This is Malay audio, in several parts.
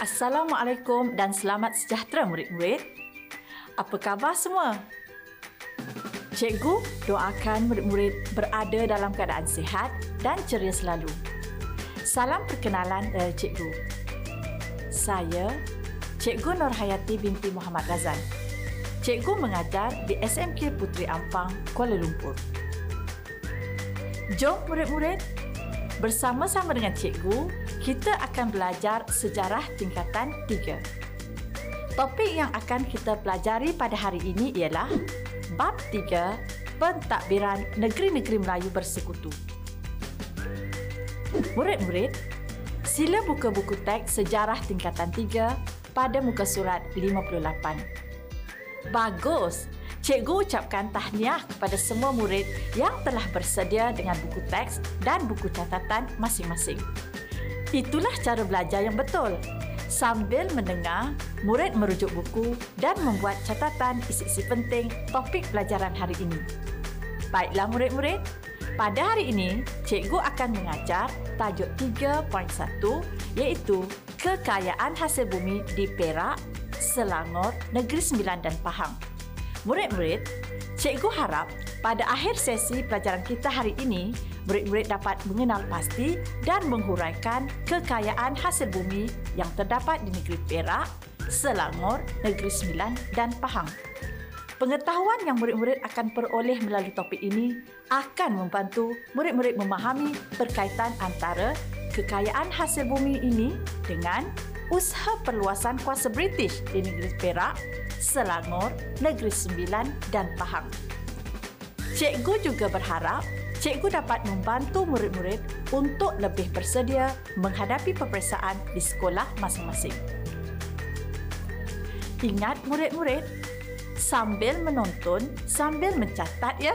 Assalamualaikum dan selamat sejahtera murid-murid. Apa khabar semua? Cikgu doakan murid-murid berada dalam keadaan sihat dan ceria selalu. Salam perkenalan dari cikgu. Saya Cikgu Nur Hayati binti Muhammad Razan. Cikgu mengajar di SMK Puteri Ampang, Kuala Lumpur. Jom murid-murid, bersama-sama dengan cikgu, kita akan belajar sejarah tingkatan 3. Topik yang akan kita pelajari pada hari ini ialah Bab 3 Pentadbiran Negeri-Negeri Melayu Bersekutu. Murid-murid, sila buka buku teks sejarah tingkatan 3 pada muka surat 58. Bagus! Cikgu ucapkan tahniah kepada semua murid yang telah bersedia dengan buku teks dan buku catatan masing-masing. Itulah cara belajar yang betul sambil mendengar, murid merujuk buku dan membuat catatan isi-isi penting topik pelajaran hari ini. Baiklah murid-murid, pada hari ini cikgu akan mengajar tajuk 3.1 iaitu Kekayaan Hasil Bumi di Perak, Selangor, Negeri Sembilan dan Pahang. Murid-murid, cikgu harap pada akhir sesi pelajaran kita hari ini murid-murid dapat mengenal pasti dan menghuraikan kekayaan hasil bumi yang terdapat di negeri Perak, Selangor, Negeri Sembilan dan Pahang. Pengetahuan yang murid-murid akan peroleh melalui topik ini akan membantu murid-murid memahami perkaitan antara kekayaan hasil bumi ini dengan usaha perluasan kuasa British di negeri Perak, Selangor, Negeri Sembilan dan Pahang. Cikgu juga berharap cikgu dapat membantu murid-murid untuk lebih bersedia menghadapi peperiksaan di sekolah masing-masing. Ingat murid-murid, sambil menonton, sambil mencatat ya.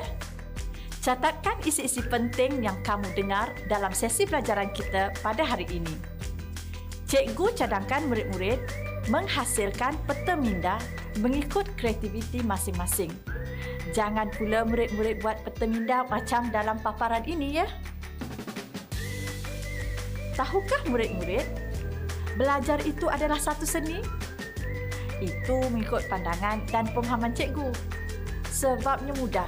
Catatkan isi-isi penting yang kamu dengar dalam sesi pelajaran kita pada hari ini. Cikgu cadangkan murid-murid menghasilkan peta minda mengikut kreativiti masing-masing Jangan pula murid-murid buat peta minda macam dalam paparan ini ya. Tahukah murid-murid, belajar itu adalah satu seni? Itu mengikut pandangan dan pemahaman cikgu. Sebabnya mudah.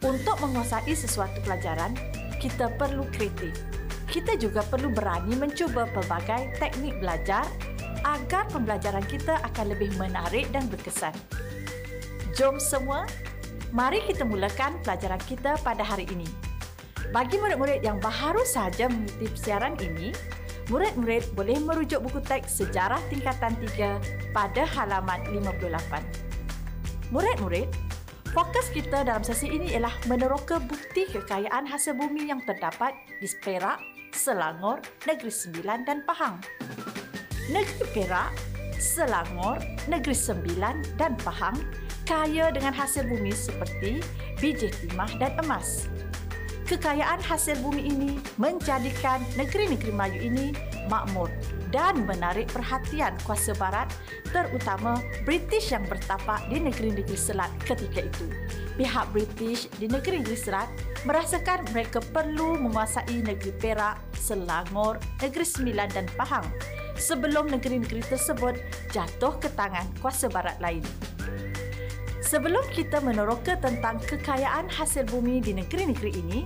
Untuk menguasai sesuatu pelajaran, kita perlu kreatif. Kita juga perlu berani mencuba pelbagai teknik belajar agar pembelajaran kita akan lebih menarik dan berkesan. Jom semua Mari kita mulakan pelajaran kita pada hari ini. Bagi murid-murid yang baru saja mengikuti siaran ini, murid-murid boleh merujuk buku teks sejarah tingkatan 3 pada halaman 58. Murid-murid, fokus kita dalam sesi ini ialah meneroka bukti kekayaan hasil bumi yang terdapat di Perak, Selangor, Negeri Sembilan dan Pahang. Negeri Perak, Selangor, Negeri Sembilan dan Pahang kaya dengan hasil bumi seperti biji timah dan emas. Kekayaan hasil bumi ini menjadikan negeri-negeri Melayu ini makmur dan menarik perhatian kuasa barat terutama British yang bertapak di negeri-negeri selat ketika itu. Pihak British di negeri-negeri selat merasakan mereka perlu menguasai negeri Perak, Selangor, Negeri Sembilan dan Pahang sebelum negeri-negeri tersebut jatuh ke tangan kuasa barat lain. Sebelum kita meneroka tentang kekayaan hasil bumi di negeri-negeri ini,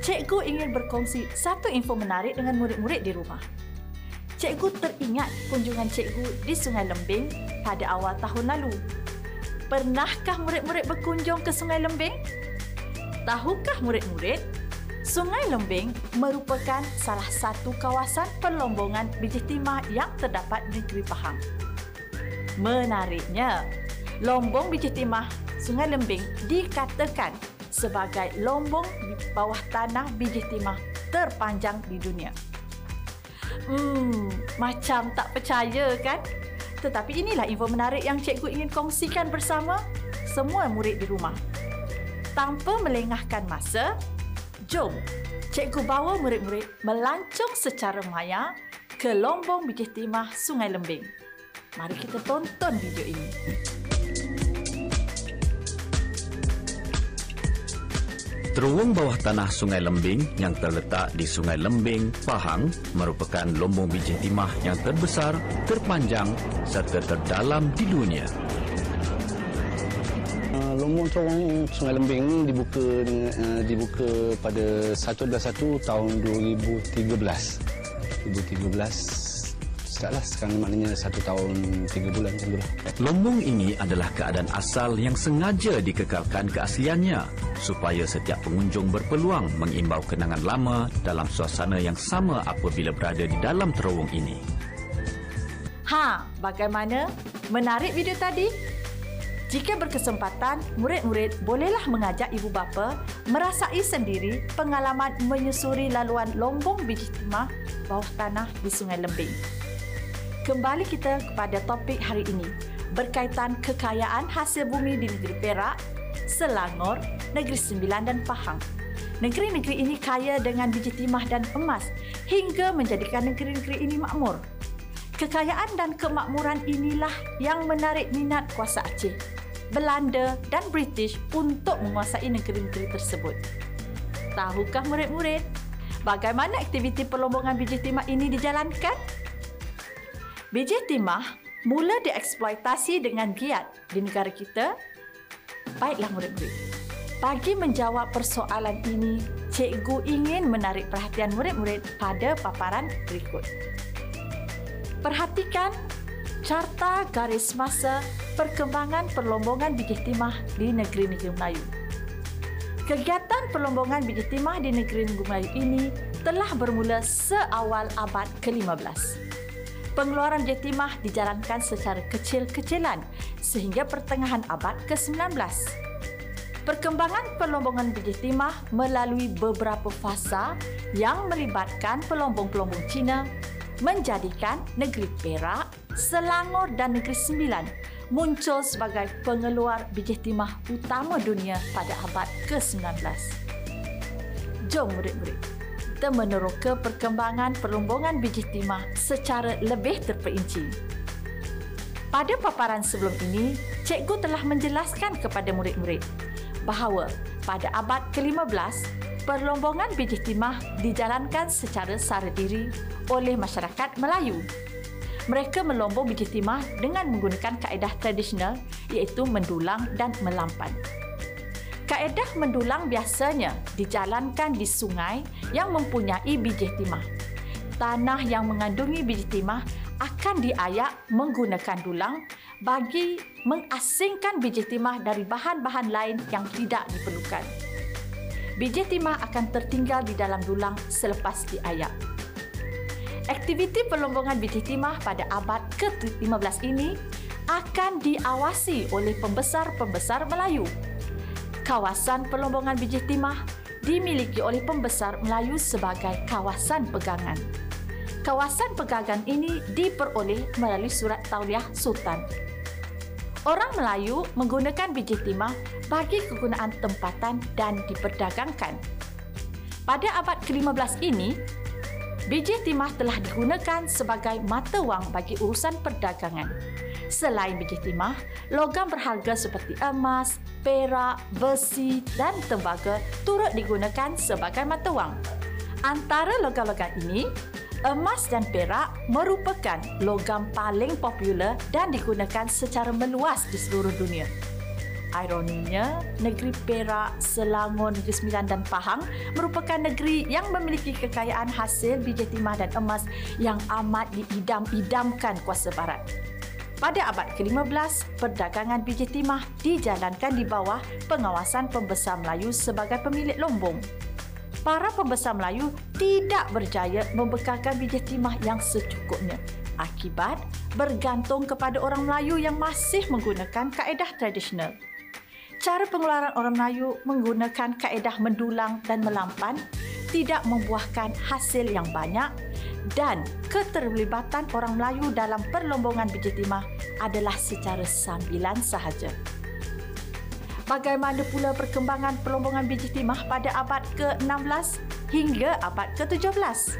cikgu ingin berkongsi satu info menarik dengan murid-murid di rumah. Cikgu teringat kunjungan cikgu di Sungai Lembing pada awal tahun lalu. Pernahkah murid-murid berkunjung ke Sungai Lembing? Tahukah murid-murid, Sungai Lembing merupakan salah satu kawasan perlombongan biji timah yang terdapat di negeri Pahang. Menariknya, Lombong biji timah Sungai Lembing dikatakan sebagai lombong bawah tanah biji timah terpanjang di dunia. Hmm, macam tak percaya kan? Tetapi inilah info menarik yang cikgu ingin kongsikan bersama semua murid di rumah. Tanpa melengahkan masa, jom cikgu bawa murid-murid melancong secara maya ke lombong biji timah Sungai Lembing. Mari kita tonton video ini. Terowong bawah tanah Sungai Lembing yang terletak di Sungai Lembing, Pahang merupakan lombong biji timah yang terbesar, terpanjang serta terdalam di dunia. Uh, lombong terowong Sungai Lembing ini dibuka uh, dibuka pada 1 tahun 2013. 2013 Startlah sekarang maknanya satu tahun tiga bulan macam itulah. Lombong ini adalah keadaan asal yang sengaja dikekalkan keasliannya supaya setiap pengunjung berpeluang mengimbau kenangan lama dalam suasana yang sama apabila berada di dalam terowong ini. Ha, bagaimana? Menarik video tadi? Jika berkesempatan, murid-murid bolehlah mengajak ibu bapa merasai sendiri pengalaman menyusuri laluan lombong biji timah bawah tanah di Sungai Lembing. Kembali kita kepada topik hari ini berkaitan kekayaan hasil bumi di negeri Perak, Selangor, Negeri Sembilan dan Pahang. Negeri-negeri ini kaya dengan biji timah dan emas hingga menjadikan negeri-negeri ini makmur. Kekayaan dan kemakmuran inilah yang menarik minat kuasa Aceh, Belanda dan British untuk menguasai negeri-negeri tersebut. Tahukah murid-murid bagaimana aktiviti perlombongan biji timah ini dijalankan? Biji timah mula dieksploitasi dengan giat di negara kita. Baiklah murid-murid. Bagi menjawab persoalan ini, cikgu ingin menarik perhatian murid-murid pada paparan berikut. Perhatikan carta garis masa perkembangan perlombongan biji timah di negeri-negeri Melayu. Kegiatan perlombongan biji timah di negeri-negeri Melayu ini telah bermula seawal abad ke-15 pengeluaran jetimah dijalankan secara kecil-kecilan sehingga pertengahan abad ke-19. Perkembangan perlombongan biji timah melalui beberapa fasa yang melibatkan pelombong-pelombong Cina menjadikan negeri Perak, Selangor dan negeri Sembilan muncul sebagai pengeluar biji timah utama dunia pada abad ke-19. Jom murid-murid kita meneroka perkembangan perlombongan biji timah secara lebih terperinci. Pada paparan sebelum ini, cikgu telah menjelaskan kepada murid-murid bahawa pada abad ke-15, perlombongan biji timah dijalankan secara sara diri oleh masyarakat Melayu. Mereka melombong biji timah dengan menggunakan kaedah tradisional iaitu mendulang dan melampan. Kaedah mendulang biasanya dijalankan di sungai yang mempunyai biji timah. Tanah yang mengandungi biji timah akan diayak menggunakan dulang bagi mengasingkan biji timah dari bahan-bahan lain yang tidak diperlukan. Biji timah akan tertinggal di dalam dulang selepas diayak. Aktiviti perlombongan biji timah pada abad ke-15 ini akan diawasi oleh pembesar-pembesar Melayu kawasan perlombongan biji timah dimiliki oleh pembesar Melayu sebagai kawasan pegangan. Kawasan pegangan ini diperoleh melalui surat tauliah sultan. Orang Melayu menggunakan biji timah bagi kegunaan tempatan dan diperdagangkan. Pada abad ke-15 ini, biji timah telah digunakan sebagai mata wang bagi urusan perdagangan. Selain biji timah, logam berharga seperti emas, perak, besi dan tembaga turut digunakan sebagai mata wang. Antara logam-logam ini, emas dan perak merupakan logam paling popular dan digunakan secara meluas di seluruh dunia. Ironinya, negeri Perak, Selangor, Negeri Sembilan dan Pahang merupakan negeri yang memiliki kekayaan hasil biji timah dan emas yang amat diidam-idamkan kuasa barat. Pada abad ke-15, perdagangan biji timah dijalankan di bawah pengawasan pembesar Melayu sebagai pemilik lombong. Para pembesar Melayu tidak berjaya membekalkan biji timah yang secukupnya akibat bergantung kepada orang Melayu yang masih menggunakan kaedah tradisional. Cara pengeluaran orang Melayu menggunakan kaedah mendulang dan melampan tidak membuahkan hasil yang banyak dan keterlibatan orang Melayu dalam perlombongan biji timah adalah secara sambilan sahaja. Bagaimana pula perkembangan perlombongan biji timah pada abad ke-16 hingga abad ke-17?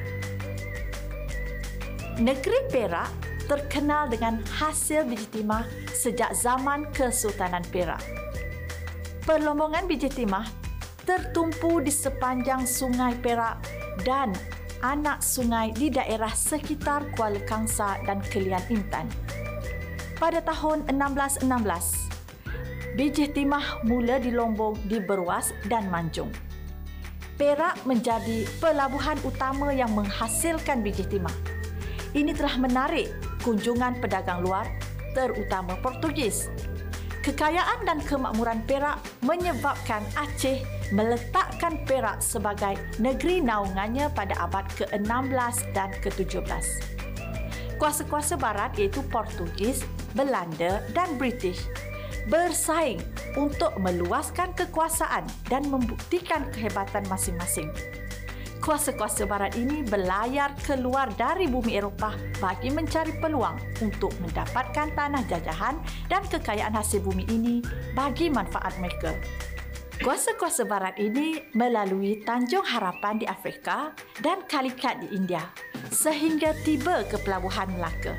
Negeri Perak terkenal dengan hasil biji timah sejak zaman Kesultanan Perak. Perlombongan biji timah tertumpu di sepanjang Sungai Perak dan anak sungai di daerah sekitar Kuala Kangsa dan Kelian Intan. Pada tahun 1616, biji timah mula di Lombong, di Berwas dan Manjung. Perak menjadi pelabuhan utama yang menghasilkan biji timah. Ini telah menarik kunjungan pedagang luar, terutama Portugis. Kekayaan dan kemakmuran Perak menyebabkan Aceh meletakkan Perak sebagai negeri naungannya pada abad ke-16 dan ke-17. Kuasa-kuasa barat iaitu Portugis, Belanda dan British bersaing untuk meluaskan kekuasaan dan membuktikan kehebatan masing-masing. Kuasa-kuasa barat ini berlayar keluar dari bumi Eropah bagi mencari peluang untuk mendapatkan tanah jajahan dan kekayaan hasil bumi ini bagi manfaat mereka. Kuasa-kuasa barat ini melalui Tanjung Harapan di Afrika dan Calicut di India sehingga tiba ke Pelabuhan Melaka.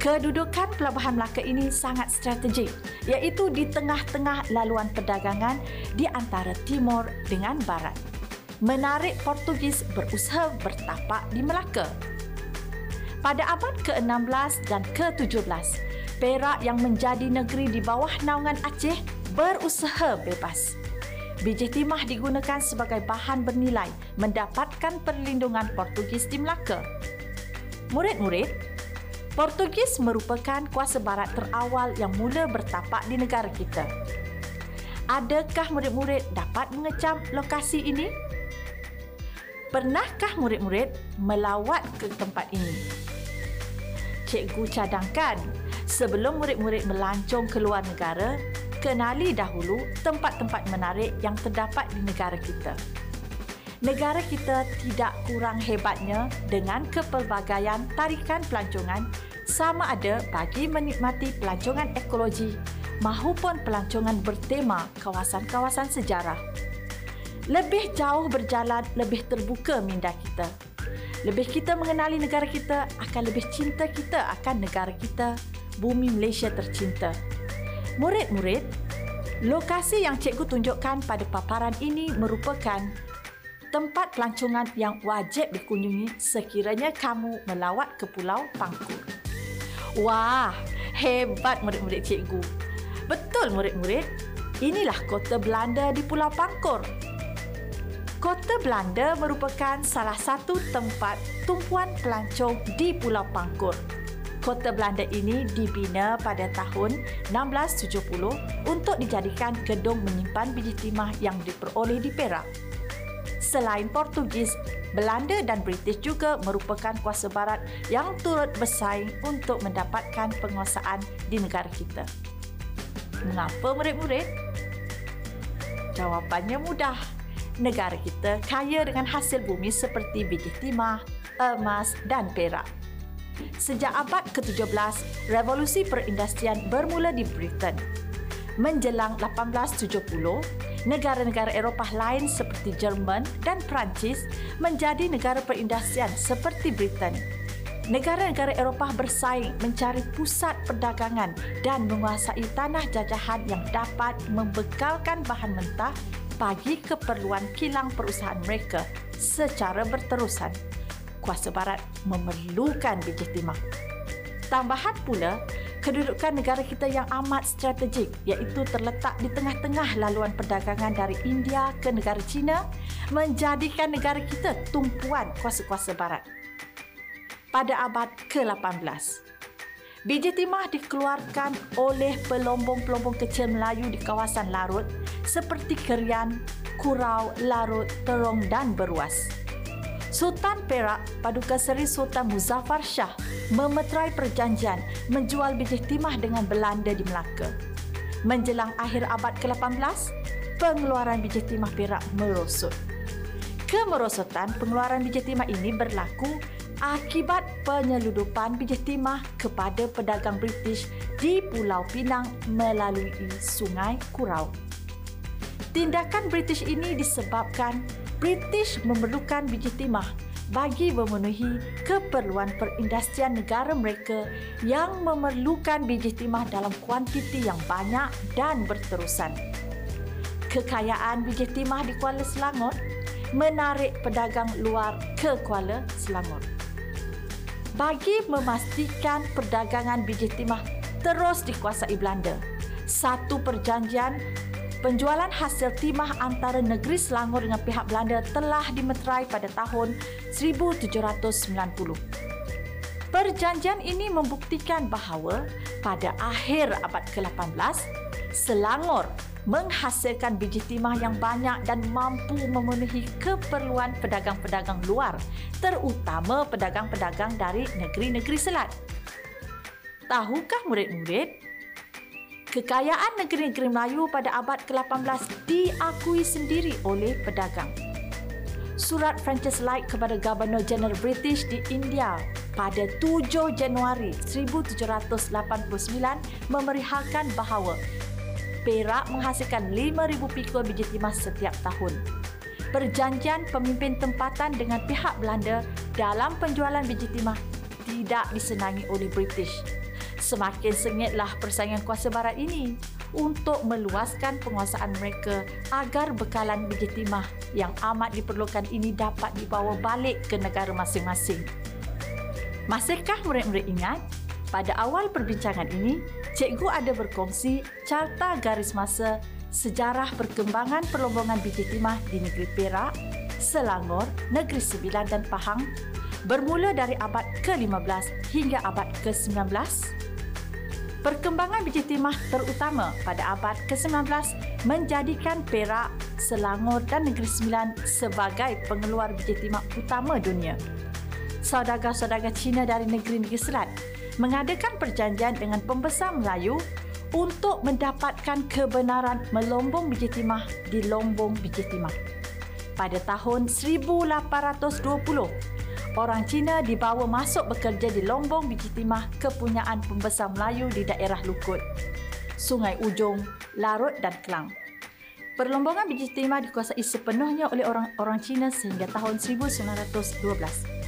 Kedudukan Pelabuhan Melaka ini sangat strategik iaitu di tengah-tengah laluan perdagangan di antara timur dengan barat. Menarik Portugis berusaha bertapak di Melaka. Pada abad ke-16 dan ke-17, Perak yang menjadi negeri di bawah naungan Aceh berusaha bebas. Biji timah digunakan sebagai bahan bernilai mendapatkan perlindungan Portugis di Melaka. Murid-murid, Portugis merupakan kuasa barat terawal yang mula bertapak di negara kita. Adakah murid-murid dapat mengecam lokasi ini? Pernahkah murid-murid melawat ke tempat ini? Cikgu cadangkan, sebelum murid-murid melancong ke luar negara, kenali dahulu tempat-tempat menarik yang terdapat di negara kita. Negara kita tidak kurang hebatnya dengan kepelbagaian tarikan pelancongan sama ada bagi menikmati pelancongan ekologi mahupun pelancongan bertema kawasan-kawasan sejarah. Lebih jauh berjalan, lebih terbuka minda kita. Lebih kita mengenali negara kita, akan lebih cinta kita akan negara kita, bumi Malaysia tercinta. Murid-murid, lokasi yang cikgu tunjukkan pada paparan ini merupakan tempat pelancongan yang wajib dikunjungi sekiranya kamu melawat ke Pulau Pangkur. Wah, hebat murid-murid cikgu. Betul murid-murid, inilah kota Belanda di Pulau Pangkor. Kota Belanda merupakan salah satu tempat tumpuan pelancong di Pulau Pangkor. Kota Belanda ini dibina pada tahun 1670 untuk dijadikan gedung menyimpan biji timah yang diperoleh di Perak. Selain Portugis, Belanda dan British juga merupakan kuasa barat yang turut bersaing untuk mendapatkan penguasaan di negara kita. Mengapa murid-murid? Jawapannya mudah. Negara kita kaya dengan hasil bumi seperti biji timah, emas dan perak. Sejak abad ke-17, revolusi perindustrian bermula di Britain. Menjelang 1870, negara-negara Eropah lain seperti Jerman dan Perancis menjadi negara perindustrian seperti Britain. Negara-negara Eropah bersaing mencari pusat perdagangan dan menguasai tanah jajahan yang dapat membekalkan bahan mentah bagi keperluan kilang perusahaan mereka secara berterusan. Kuasa Barat memerlukan biji timah. Tambahan pula, kedudukan negara kita yang amat strategik iaitu terletak di tengah-tengah laluan perdagangan dari India ke negara China menjadikan negara kita tumpuan kuasa-kuasa barat. Pada abad ke-18, biji timah dikeluarkan oleh pelombong-pelombong kecil Melayu di kawasan Larut seperti Kerian, Kurau, Larut, Terong dan Beruas. Sultan Perak Paduka Seri Sultan Muzaffar Shah memeterai perjanjian menjual biji timah dengan Belanda di Melaka. Menjelang akhir abad ke-18, pengeluaran biji timah Perak merosot. Kemerosotan pengeluaran biji timah ini berlaku akibat penyeludupan biji timah kepada pedagang British di Pulau Pinang melalui Sungai Kurau. Tindakan British ini disebabkan British memerlukan biji timah bagi memenuhi keperluan perindustrian negara mereka yang memerlukan biji timah dalam kuantiti yang banyak dan berterusan. kekayaan biji timah di Kuala Selangor menarik pedagang luar ke Kuala Selangor. Bagi memastikan perdagangan biji timah terus dikuasai Belanda, satu perjanjian penjualan hasil timah antara negeri Selangor dengan pihak Belanda telah dimeterai pada tahun 1790. Perjanjian ini membuktikan bahawa pada akhir abad ke-18, Selangor menghasilkan biji timah yang banyak dan mampu memenuhi keperluan pedagang-pedagang luar, terutama pedagang-pedagang dari negeri-negeri selat. Tahukah murid-murid, kekayaan negeri-negeri Melayu pada abad ke-18 diakui sendiri oleh pedagang. Surat Francis Light kepada Governor General British di India pada 7 Januari 1789 memerihalkan bahawa Perak menghasilkan 5,000 pikul biji timah setiap tahun. Perjanjian pemimpin tempatan dengan pihak Belanda dalam penjualan biji timah tidak disenangi oleh British. Semakin sengitlah persaingan kuasa barat ini untuk meluaskan penguasaan mereka agar bekalan biji timah yang amat diperlukan ini dapat dibawa balik ke negara masing-masing. Masihkah murid-murid ingat pada awal perbincangan ini, cikgu ada berkongsi carta garis masa sejarah perkembangan perlombongan biji timah di negeri Perak, Selangor, Negeri Sembilan dan Pahang bermula dari abad ke-15 hingga abad ke-19. Perkembangan biji timah terutama pada abad ke-19 menjadikan Perak, Selangor dan Negeri Sembilan sebagai pengeluar biji timah utama dunia. Saudagar-saudagar Cina dari negeri-negeri selat mengadakan perjanjian dengan pembesar Melayu untuk mendapatkan kebenaran melombong biji timah di lombong biji timah. Pada tahun 1820, orang Cina dibawa masuk bekerja di lombong biji timah kepunyaan pembesar Melayu di daerah Lukut, Sungai Ujong, Larut dan Kelang. Perlombongan biji timah dikuasai sepenuhnya oleh orang-orang Cina sehingga tahun 1912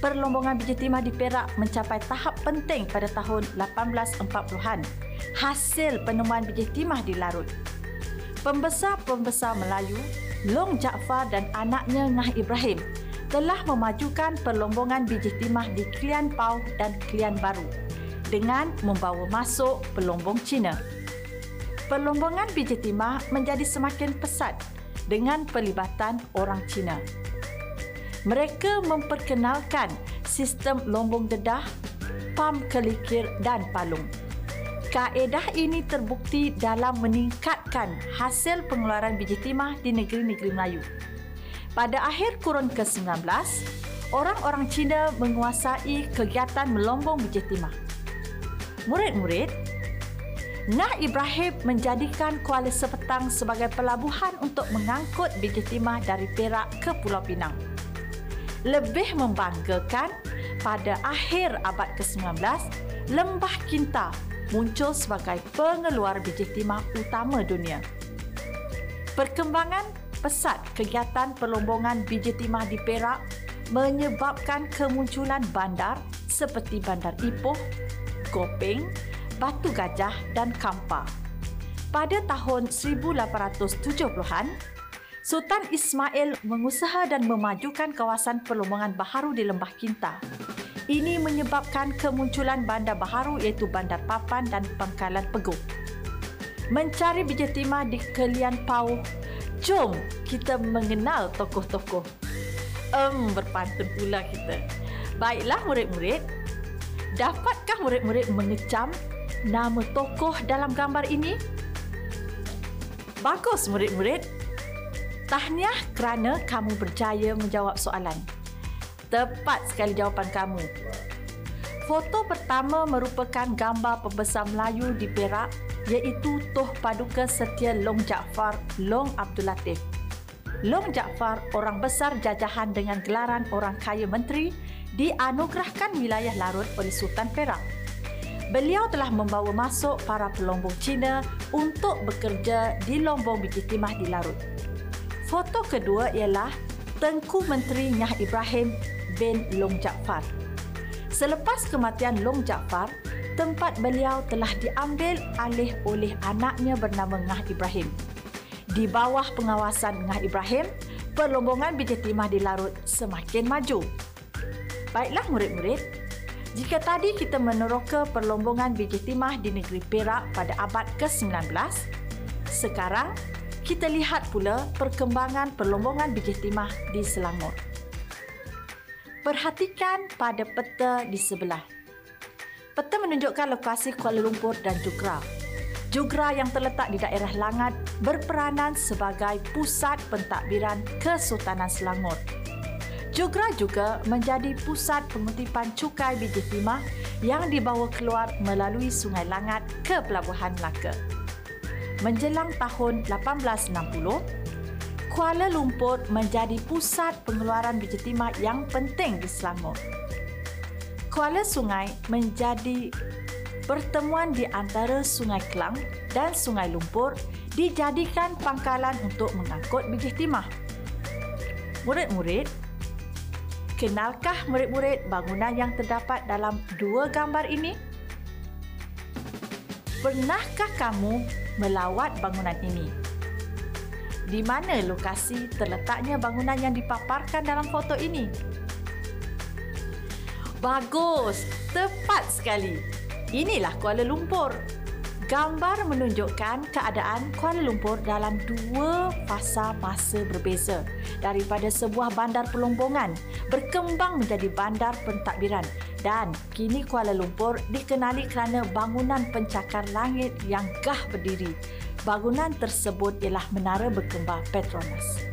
perlombongan biji timah di Perak mencapai tahap penting pada tahun 1840-an. Hasil penemuan biji timah di Larut. Pembesar-pembesar Melayu, Long Jaafar dan anaknya Ngah Ibrahim telah memajukan perlombongan biji timah di Klian Pau dan Klian Baru dengan membawa masuk pelombong Cina. Perlombongan biji timah menjadi semakin pesat dengan pelibatan orang Cina mereka memperkenalkan sistem lombong dedah, pam kelikir dan palung. Kaedah ini terbukti dalam meningkatkan hasil pengeluaran biji timah di negeri-negeri Melayu. Pada akhir kurun ke-19, orang-orang Cina menguasai kegiatan melombong biji timah. Murid-murid, Nah Ibrahim menjadikan Kuala Sepetang sebagai pelabuhan untuk mengangkut biji timah dari Perak ke Pulau Pinang lebih membanggakan pada akhir abad ke-19 Lembah Kinta muncul sebagai pengeluar biji timah utama dunia. Perkembangan pesat kegiatan perlombongan biji timah di Perak menyebabkan kemunculan bandar seperti Bandar Ipoh, Gopeng, Batu Gajah dan Kampa. Pada tahun 1870-an, Sultan Ismail mengusaha dan memajukan kawasan perlombongan baharu di Lembah Kinta. Ini menyebabkan kemunculan bandar baharu iaitu Bandar Papan dan Pangkalan Peguh. Mencari biji timah di Kelian Pau, jom kita mengenal tokoh-tokoh. Um, berpantun pula kita. Baiklah murid-murid, dapatkah murid-murid mengecam nama tokoh dalam gambar ini? Bagus murid-murid. Tahniah kerana kamu berjaya menjawab soalan. Tepat sekali jawapan kamu. Foto pertama merupakan gambar pembesar Melayu di Perak iaitu Toh Paduka Setia Long Jaafar Long Abdul Latif. Long Jaafar, orang besar jajahan dengan gelaran orang kaya menteri, dianugerahkan wilayah Larut oleh Sultan Perak. Beliau telah membawa masuk para pelombong Cina untuk bekerja di lombong biji timah di Larut. Foto kedua ialah Tengku Menteri Nyah Ibrahim bin Long Jaafar. Selepas kematian Long Jaafar, tempat beliau telah diambil alih oleh anaknya bernama Ngah Ibrahim. Di bawah pengawasan Ngah Ibrahim, perlombongan biji timah di Larut semakin maju. Baiklah murid-murid, jika tadi kita meneroka perlombongan biji timah di negeri Perak pada abad ke-19, sekarang kita lihat pula perkembangan perlombongan biji timah di Selangor. Perhatikan pada peta di sebelah. Peta menunjukkan lokasi Kuala Lumpur dan Jugra. Jugra yang terletak di daerah Langat berperanan sebagai pusat pentadbiran Kesultanan Selangor. Jugra juga menjadi pusat pengutipan cukai biji timah yang dibawa keluar melalui Sungai Langat ke Pelabuhan Melaka. Menjelang tahun 1860, Kuala Lumpur menjadi pusat pengeluaran biji timah yang penting di Selangor. Kuala Sungai menjadi pertemuan di antara Sungai Kelang dan Sungai Lumpur dijadikan pangkalan untuk mengangkut biji timah. Murid-murid, kenalkah murid-murid bangunan yang terdapat dalam dua gambar ini? Pernahkah kamu melawat bangunan ini? di mana lokasi terletaknya bangunan yang dipaparkan dalam foto ini. Bagus, tepat sekali. Inilah Kuala Lumpur. Gambar menunjukkan keadaan Kuala Lumpur dalam dua fasa masa berbeza daripada sebuah bandar pelombongan berkembang menjadi bandar pentadbiran dan kini Kuala Lumpur dikenali kerana bangunan pencakar langit yang gah berdiri Bangunan tersebut ialah Menara Berkembar Petronas.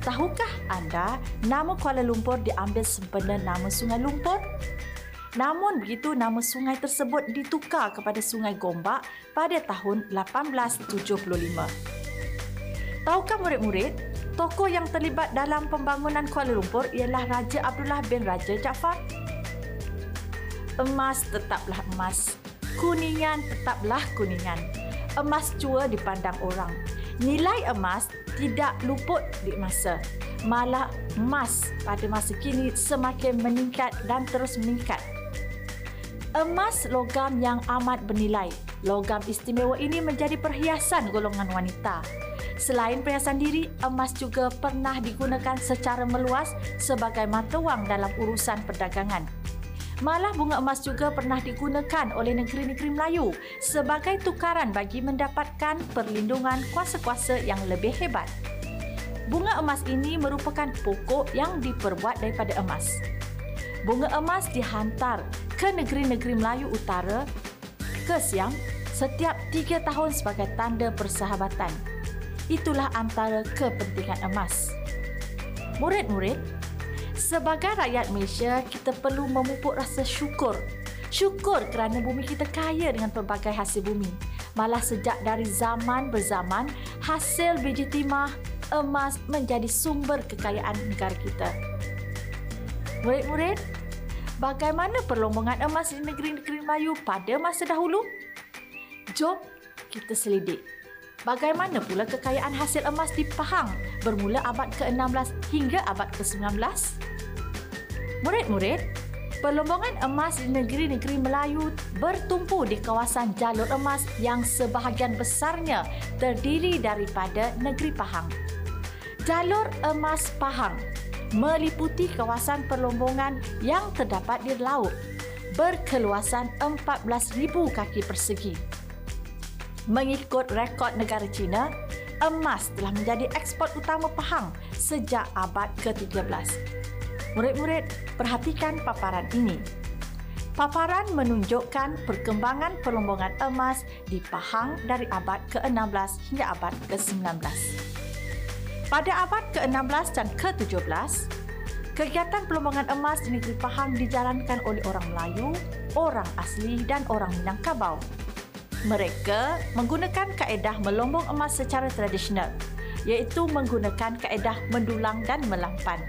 Tahukah anda nama Kuala Lumpur diambil sempena nama Sungai Lumpur? Namun begitu nama sungai tersebut ditukar kepada Sungai Gombak pada tahun 1875. Tahukah murid-murid, tokoh yang terlibat dalam pembangunan Kuala Lumpur ialah Raja Abdullah bin Raja Jaafar? Emas tetaplah emas, kuningan tetaplah kuningan emas cua dipandang orang. Nilai emas tidak luput di masa. Malah emas pada masa kini semakin meningkat dan terus meningkat. Emas logam yang amat bernilai. Logam istimewa ini menjadi perhiasan golongan wanita. Selain perhiasan diri, emas juga pernah digunakan secara meluas sebagai mata wang dalam urusan perdagangan. Malah bunga emas juga pernah digunakan oleh negeri-negeri Melayu sebagai tukaran bagi mendapatkan perlindungan kuasa-kuasa yang lebih hebat. Bunga emas ini merupakan pokok yang diperbuat daripada emas. Bunga emas dihantar ke negeri-negeri Melayu Utara ke Siam setiap tiga tahun sebagai tanda persahabatan. Itulah antara kepentingan emas. Murid-murid, Sebagai rakyat Malaysia, kita perlu memupuk rasa syukur. Syukur kerana bumi kita kaya dengan pelbagai hasil bumi. Malah sejak dari zaman berzaman, hasil biji timah, emas menjadi sumber kekayaan negara kita. Murid-murid, bagaimana perlombongan emas di negeri-negeri Melayu pada masa dahulu? Jom kita selidik. Bagaimana pula kekayaan hasil emas di Pahang bermula abad ke-16 hingga abad ke-19? Murid-murid, perlombongan emas di negeri-negeri Melayu bertumpu di kawasan jalur emas yang sebahagian besarnya terdiri daripada negeri Pahang. Jalur emas Pahang meliputi kawasan perlombongan yang terdapat di laut berkeluasan 14,000 kaki persegi. Mengikut rekod negara China, emas telah menjadi ekspor utama Pahang sejak abad ke-13. Murid-murid, perhatikan paparan ini. Paparan menunjukkan perkembangan perlombongan emas di Pahang dari abad ke-16 hingga abad ke-19. Pada abad ke-16 dan ke-17, kegiatan perlombongan emas di negeri Pahang dijalankan oleh orang Melayu, orang asli dan orang Minangkabau. Mereka menggunakan kaedah melombong emas secara tradisional, iaitu menggunakan kaedah mendulang dan melampan.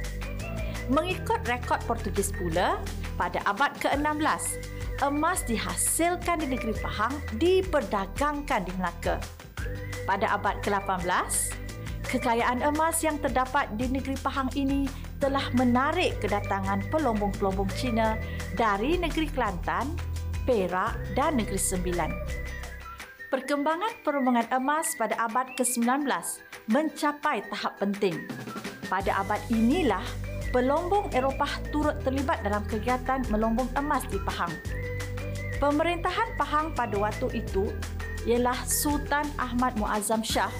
Mengikut rekod Portugis pula, pada abad ke-16, emas dihasilkan di negeri Pahang diperdagangkan di Melaka. Pada abad ke-18, kekayaan emas yang terdapat di negeri Pahang ini telah menarik kedatangan pelombong-pelombong Cina dari negeri Kelantan, Perak dan negeri Sembilan. Perkembangan perlombongan emas pada abad ke-19 mencapai tahap penting. Pada abad inilah, pelombong Eropah turut terlibat dalam kegiatan melombong emas di Pahang. Pemerintahan Pahang pada waktu itu ialah Sultan Ahmad Muazzam Shah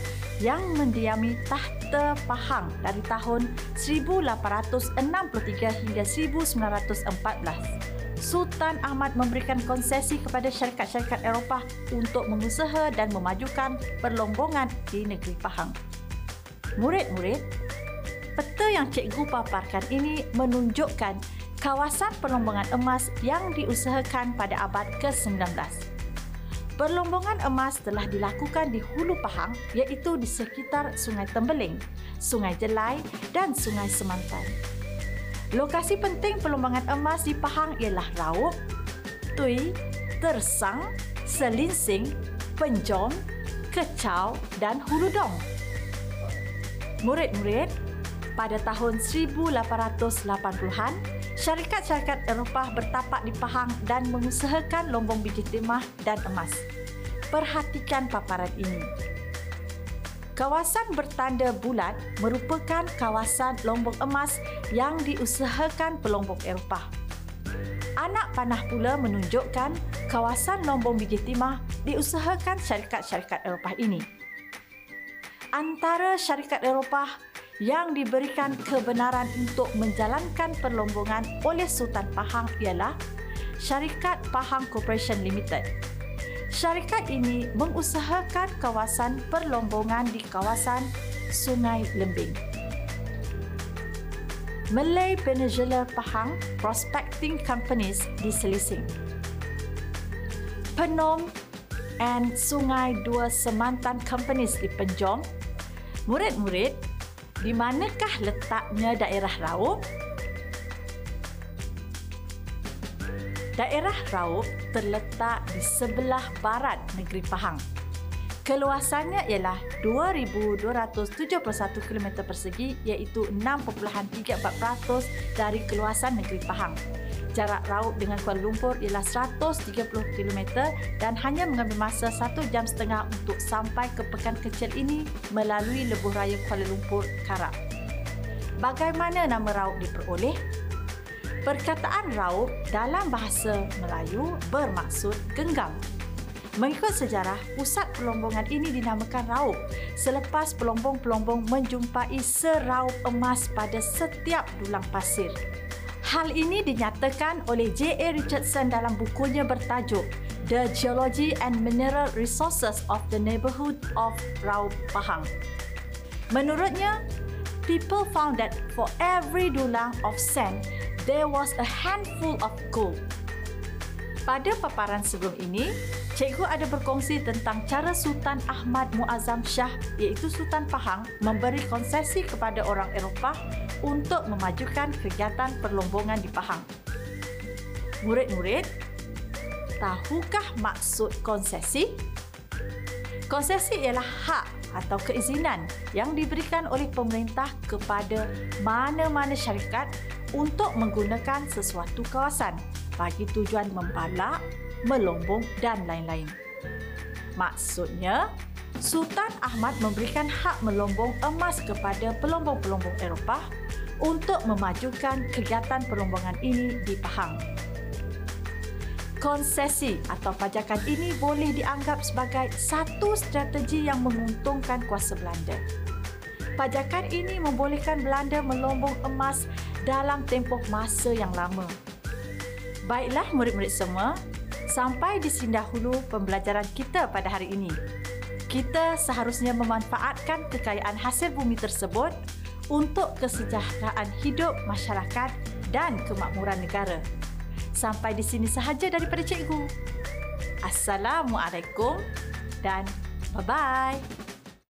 yang mendiami tahta Pahang dari tahun 1863 hingga 1914. Sultan Ahmad memberikan konsesi kepada syarikat-syarikat Eropah untuk mengusaha dan memajukan perlombongan di negeri Pahang. Murid-murid, peta yang cikgu paparkan ini menunjukkan kawasan perlombongan emas yang diusahakan pada abad ke-19. Perlombongan emas telah dilakukan di Hulu Pahang iaitu di sekitar Sungai Tembeling, Sungai Jelai dan Sungai Semantan. Lokasi penting perlombangan emas di Pahang ialah Raub, Tui, Tersang, Selinsing, Penjom, Kecau dan Huludong. Murid-murid, pada tahun 1880-an, syarikat-syarikat Eropah bertapak di Pahang dan mengusahakan lombong biji timah dan emas. Perhatikan paparan ini. Kawasan bertanda bulat merupakan kawasan lombong emas yang diusahakan pelombong Eropah. Anak panah pula menunjukkan kawasan lombong biji timah diusahakan syarikat-syarikat Eropah ini. Antara syarikat Eropah yang diberikan kebenaran untuk menjalankan perlombongan oleh Sultan Pahang ialah Syarikat Pahang Corporation Limited Syarikat ini mengusahakan kawasan perlombongan di kawasan Sungai Lembing. Malay Peninsula Pahang Prospecting Companies di Selising. Penom and Sungai Dua Semantan Companies di Penjom. Murid-murid, di manakah letaknya daerah Raub? Daerah Raub terletak di sebelah barat negeri Pahang. Keluasannya ialah 2,271 km persegi iaitu 6.34% dari keluasan negeri Pahang. Jarak Raub dengan Kuala Lumpur ialah 130 km dan hanya mengambil masa satu jam setengah untuk sampai ke pekan kecil ini melalui lebuh raya Kuala Lumpur, Karab. Bagaimana nama Raub diperoleh? Perkataan raup dalam bahasa Melayu bermaksud genggam. Mengikut sejarah, pusat pelombongan ini dinamakan raup selepas pelombong-pelombong menjumpai seraup emas pada setiap dulang pasir. Hal ini dinyatakan oleh J.A. Richardson dalam bukunya bertajuk The Geology and Mineral Resources of the Neighborhood of Raup Pahang. Menurutnya, people found that for every dulang of sand, there was a handful of gold. Pada paparan sebelum ini, cikgu ada berkongsi tentang cara Sultan Ahmad Muazzam Shah iaitu Sultan Pahang memberi konsesi kepada orang Eropah untuk memajukan kegiatan perlombongan di Pahang. Murid-murid, tahukah maksud konsesi? Konsesi ialah hak atau keizinan yang diberikan oleh pemerintah kepada mana-mana syarikat untuk menggunakan sesuatu kawasan bagi tujuan membalak, melombong dan lain-lain. Maksudnya, Sultan Ahmad memberikan hak melombong emas kepada pelombong-pelombong Eropah untuk memajukan kegiatan perlombongan ini di Pahang. Konsesi atau pajakan ini boleh dianggap sebagai satu strategi yang menguntungkan kuasa Belanda. Pajakan ini membolehkan Belanda melombong emas dalam tempoh masa yang lama. Baiklah murid-murid semua, sampai di sini dahulu pembelajaran kita pada hari ini. Kita seharusnya memanfaatkan kekayaan hasil bumi tersebut untuk kesejahteraan hidup masyarakat dan kemakmuran negara. Sampai di sini sahaja daripada cikgu. Assalamualaikum dan bye-bye.